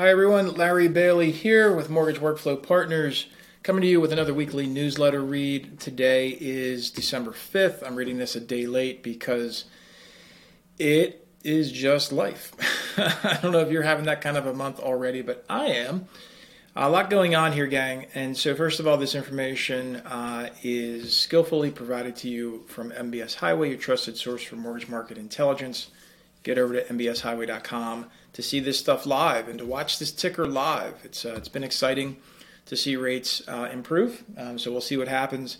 Hi, everyone. Larry Bailey here with Mortgage Workflow Partners, coming to you with another weekly newsletter read. Today is December 5th. I'm reading this a day late because it is just life. I don't know if you're having that kind of a month already, but I am. A lot going on here, gang. And so, first of all, this information uh, is skillfully provided to you from MBS Highway, your trusted source for mortgage market intelligence. Get over to mbshighway.com to see this stuff live and to watch this ticker live. It's uh, it's been exciting to see rates uh, improve. Um, so we'll see what happens.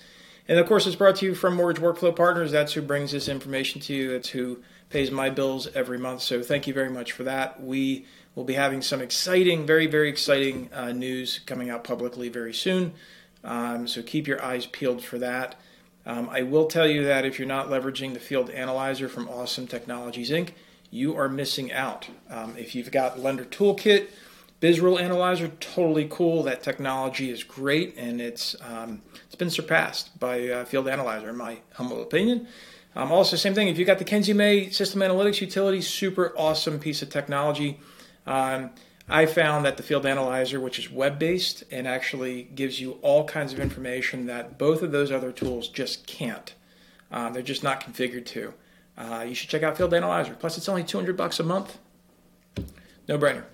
And of course, it's brought to you from Mortgage Workflow Partners. That's who brings this information to you. That's who pays my bills every month. So thank you very much for that. We will be having some exciting, very very exciting uh, news coming out publicly very soon. Um, so keep your eyes peeled for that. Um, I will tell you that if you're not leveraging the Field Analyzer from Awesome Technologies Inc you are missing out. Um, if you've got Lender Toolkit, BizRule Analyzer, totally cool. That technology is great, and it's um, it's been surpassed by uh, Field Analyzer, in my humble opinion. Um, also, same thing. If you got the Kenzie May System Analytics Utility, super awesome piece of technology. Um, I found that the Field Analyzer, which is web based and actually gives you all kinds of information that both of those other tools just can't. Uh, they're just not configured to uh, you should check out Field Analyzer. Plus, it's only 200 bucks a month. No brainer.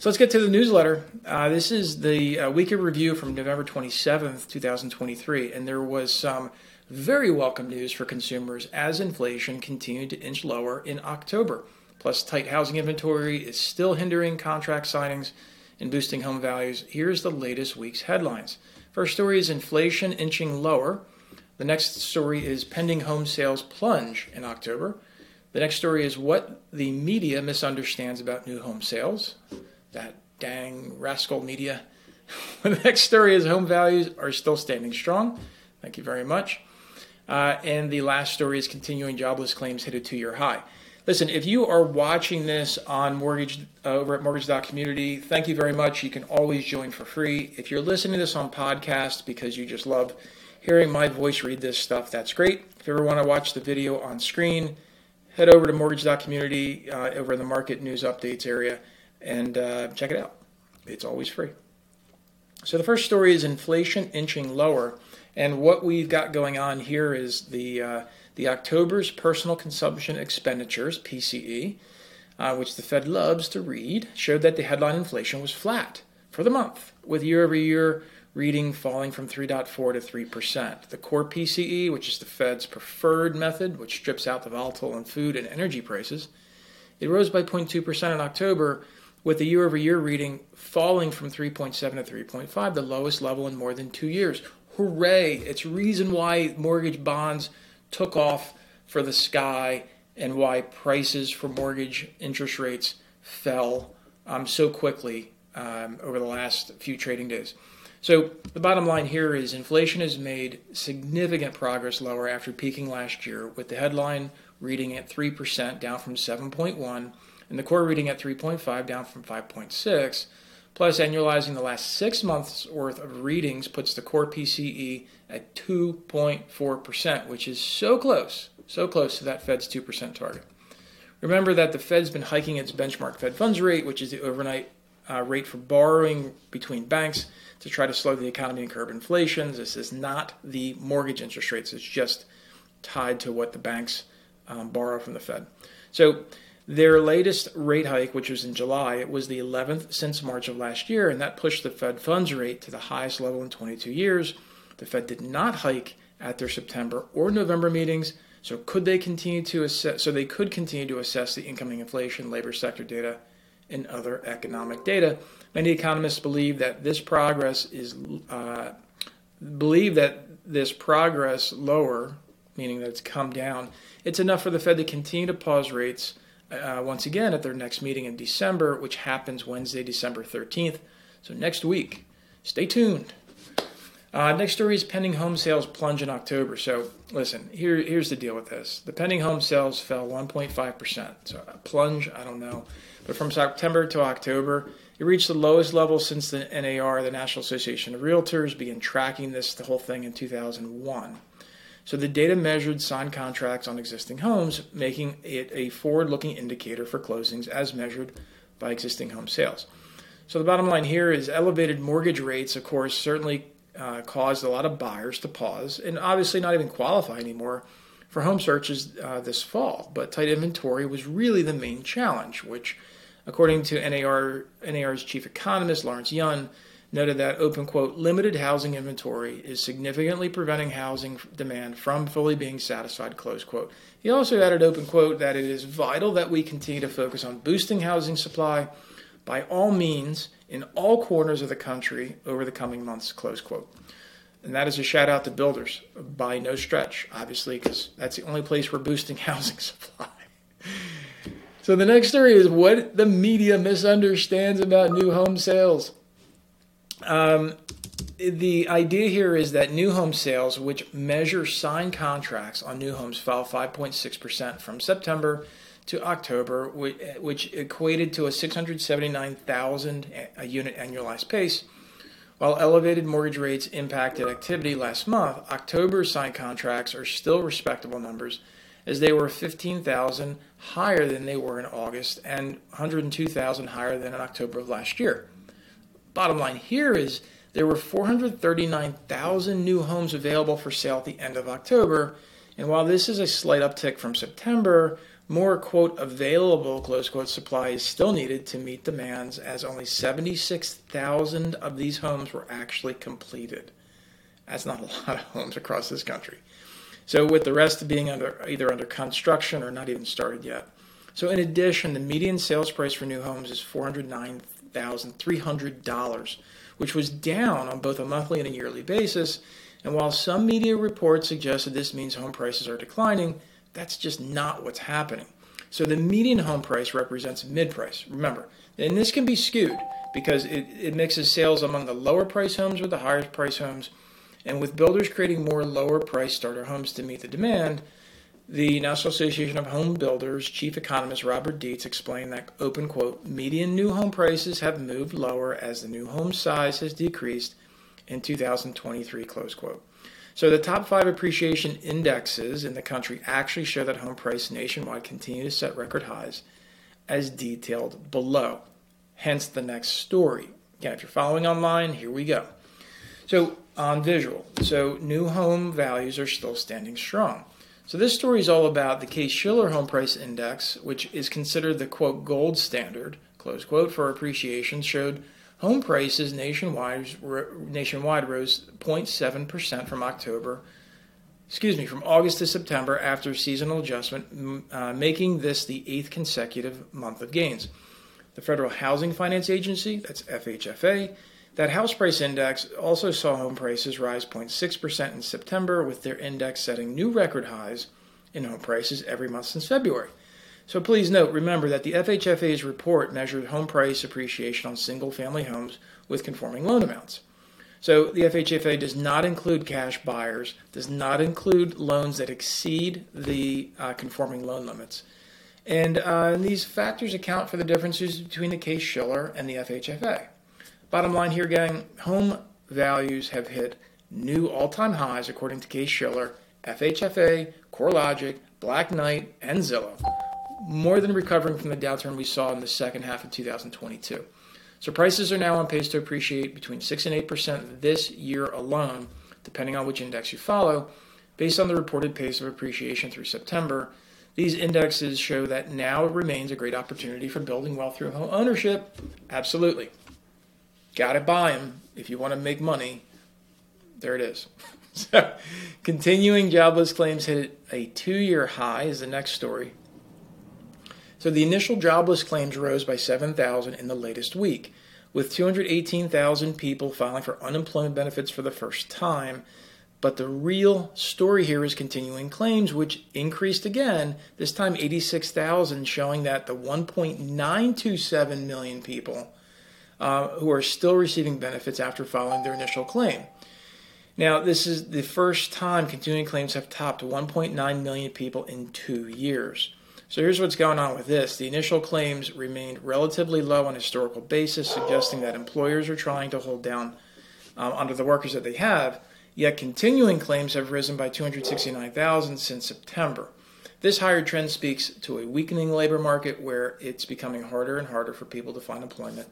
So let's get to the newsletter. Uh, this is the uh, weekly review from November 27th, 2023, and there was some very welcome news for consumers as inflation continued to inch lower in October. Plus, tight housing inventory is still hindering contract signings and boosting home values. Here's the latest week's headlines. First story is inflation inching lower. The next story is pending home sales plunge in October. The next story is what the media misunderstands about new home sales. That dang rascal media. the next story is home values are still standing strong. Thank you very much. Uh, and the last story is continuing jobless claims hit a two year high. Listen, if you are watching this on mortgage uh, over at mortgage.community, thank you very much. You can always join for free. If you're listening to this on podcast because you just love hearing my voice read this stuff, that's great. If you ever want to watch the video on screen, head over to mortgage.community uh, over in the market news updates area and uh, check it out. It's always free. So the first story is inflation inching lower, and what we've got going on here is the uh, the October's personal consumption expenditures (PCE), uh, which the Fed loves to read, showed that the headline inflation was flat for the month, with year-over-year reading falling from 3.4 to 3%. The core PCE, which is the Fed's preferred method, which strips out the volatile and food and energy prices, it rose by 0.2% in October, with the year over year reading falling from 3.7 to 3.5, the lowest level in more than two years. Hooray! It's reason why mortgage bonds took off for the sky and why prices for mortgage interest rates fell um, so quickly um, over the last few trading days. So the bottom line here is inflation has made significant progress lower after peaking last year, with the headline reading at 3%, down from 7.1, and the core reading at 3.5, down from 5.6. Plus, annualizing the last six months worth of readings puts the core PCE at 2.4%, which is so close, so close to that Fed's 2% target. Remember that the Fed's been hiking its benchmark Fed funds rate, which is the overnight uh, rate for borrowing between banks to try to slow the economy and curb inflation. This is not the mortgage interest rates, it's just tied to what the banks um, borrow from the Fed. So their latest rate hike, which was in July, it was the 11th since March of last year, and that pushed the Fed funds rate to the highest level in 22 years. The Fed did not hike at their September or November meetings, so could they continue to assess? So they could continue to assess the incoming inflation, labor sector data, and other economic data. Many economists believe that this progress is uh, believe that this progress lower, meaning that it's come down, it's enough for the Fed to continue to pause rates uh, once again at their next meeting in December, which happens Wednesday, December 13th. So next week, stay tuned. Uh, next story is pending home sales plunge in October. So listen, here, here's the deal with this. The pending home sales fell 1.5%. So a plunge, I don't know. But from September to October, it reached the lowest level since the NAR, the National Association of Realtors, began tracking this the whole thing in 2001. So the data measured signed contracts on existing homes, making it a forward-looking indicator for closings as measured by existing home sales. So the bottom line here is elevated mortgage rates, of course, certainly uh, caused a lot of buyers to pause and obviously not even qualify anymore for home searches uh, this fall. But tight inventory was really the main challenge, which, according to NAR, NAR's chief economist Lawrence Yun, noted that open quote limited housing inventory is significantly preventing housing demand from fully being satisfied close quote he also added open quote that it is vital that we continue to focus on boosting housing supply by all means in all corners of the country over the coming months close quote and that is a shout out to builders by no stretch, obviously, because that's the only place we're boosting housing supply. so the next story is what the media misunderstands about new home sales. Um, the idea here is that new home sales, which measure signed contracts on new homes, fell 5.6% from September to October, which equated to a 679,000 unit annualized pace while elevated mortgage rates impacted activity last month, October's signed contracts are still respectable numbers as they were 15,000 higher than they were in August and 102,000 higher than in October of last year. Bottom line here is there were 439,000 new homes available for sale at the end of October, and while this is a slight uptick from September, more, quote, available, close quote, supply is still needed to meet demands as only 76,000 of these homes were actually completed. That's not a lot of homes across this country. So, with the rest being under, either under construction or not even started yet. So, in addition, the median sales price for new homes is $409,300, which was down on both a monthly and a yearly basis. And while some media reports suggested this means home prices are declining, that's just not what's happening. So the median home price represents mid price. Remember, and this can be skewed because it, it mixes sales among the lower price homes with the higher price homes. And with builders creating more lower price starter homes to meet the demand, the National Association of Home Builders chief economist Robert Dietz explained that, open quote, median new home prices have moved lower as the new home size has decreased in 2023, close quote. So the top five appreciation indexes in the country actually show that home price nationwide continue to set record highs as detailed below. Hence the next story. Again, if you're following online, here we go. So on visual, so new home values are still standing strong. So this story is all about the Case-Shiller Home Price Index, which is considered the quote gold standard, close quote, for appreciation, showed Home prices nationwide nationwide rose 0.7% from October, excuse me, from August to September after seasonal adjustment, uh, making this the eighth consecutive month of gains. The Federal Housing Finance Agency, that's FHFA, that house price index also saw home prices rise 0.6% in September, with their index setting new record highs in home prices every month since February. So please note, remember that the FHFA's report measured home price appreciation on single family homes with conforming loan amounts. So the FHFA does not include cash buyers, does not include loans that exceed the uh, conforming loan limits. And, uh, and these factors account for the differences between the Case Shiller and the FHFA. Bottom line here, gang, home values have hit new all time highs according to Case Shiller, FHFA, CoreLogic, Black Knight, and Zillow more than recovering from the downturn we saw in the second half of 2022. So prices are now on pace to appreciate between 6 and 8% this year alone, depending on which index you follow, based on the reported pace of appreciation through September. These indexes show that now remains a great opportunity for building wealth through home ownership. Absolutely. Got to buy them if you want to make money. There it is. so, continuing jobless claims hit a two year high is the next story. So the initial jobless claims rose by 7,000 in the latest week, with 218,000 people filing for unemployment benefits for the first time. But the real story here is continuing claims, which increased again, this time 86,000, showing that the 1.927 million people uh, who are still receiving benefits after filing their initial claim. Now, this is the first time continuing claims have topped 1.9 million people in two years. So here's what's going on with this. The initial claims remained relatively low on a historical basis, suggesting that employers are trying to hold down um, under the workers that they have. Yet continuing claims have risen by 269,000 since September. This higher trend speaks to a weakening labor market where it's becoming harder and harder for people to find employment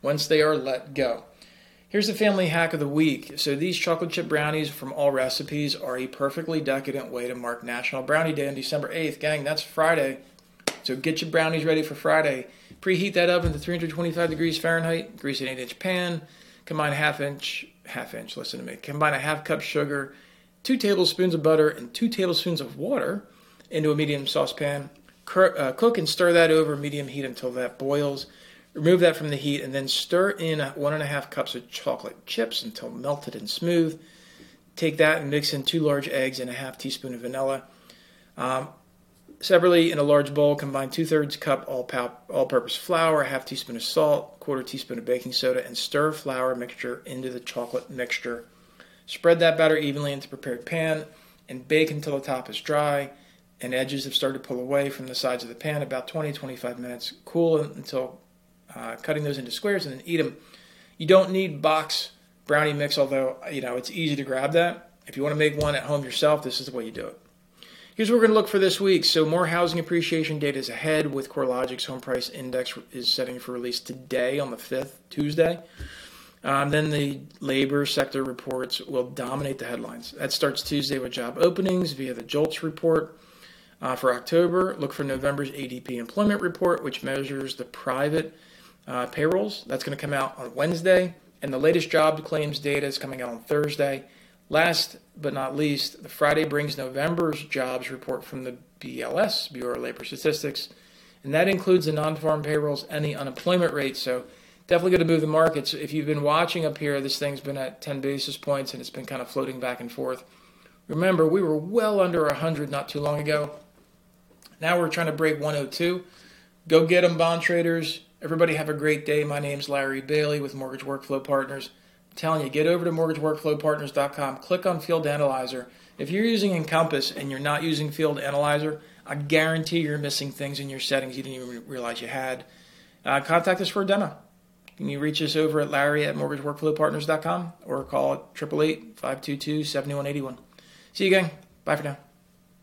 once they are let go. Here's the family hack of the week. So, these chocolate chip brownies from Allrecipes are a perfectly decadent way to mark National Brownie Day on December 8th. Gang, that's Friday. So, get your brownies ready for Friday. Preheat that oven to 325 degrees Fahrenheit. Grease an 8 inch pan. Combine half inch, half inch, listen to me. Combine a half cup sugar, two tablespoons of butter, and two tablespoons of water into a medium saucepan. Uh, cook and stir that over medium heat until that boils. Remove that from the heat and then stir in one and a half cups of chocolate chips until melted and smooth. Take that and mix in two large eggs and a half teaspoon of vanilla. Um, separately, in a large bowl, combine two thirds cup all all purpose flour, a half teaspoon of salt, quarter teaspoon of baking soda, and stir flour mixture into the chocolate mixture. Spread that batter evenly into prepared pan and bake until the top is dry and edges have started to pull away from the sides of the pan about 20 25 minutes. Cool until uh, cutting those into squares, and then eat them. You don't need box brownie mix, although you know it's easy to grab that. If you want to make one at home yourself, this is the way you do it. Here's what we're going to look for this week. So more housing appreciation data is ahead with CoreLogic's home price index is setting for release today on the 5th, Tuesday. Um, then the labor sector reports will dominate the headlines. That starts Tuesday with job openings via the JOLTS report. Uh, for October, look for November's ADP employment report, which measures the private uh, payrolls. That's going to come out on Wednesday. And the latest job claims data is coming out on Thursday. Last but not least, the Friday brings November's jobs report from the BLS, Bureau of Labor Statistics. And that includes the non farm payrolls and the unemployment rate. So definitely going to move the markets. If you've been watching up here, this thing's been at 10 basis points and it's been kind of floating back and forth. Remember, we were well under 100 not too long ago. Now we're trying to break 102. Go get them, bond traders. Everybody have a great day. My name's Larry Bailey with Mortgage Workflow Partners. I'm telling you, get over to mortgageworkflowpartners.com, click on Field Analyzer. If you're using Encompass and you're not using Field Analyzer, I guarantee you're missing things in your settings you didn't even realize you had. Uh, contact us for a demo. Can you reach us over at Larry at mortgageworkflowpartners.com or call 888 522 7181. See you again. Bye for now.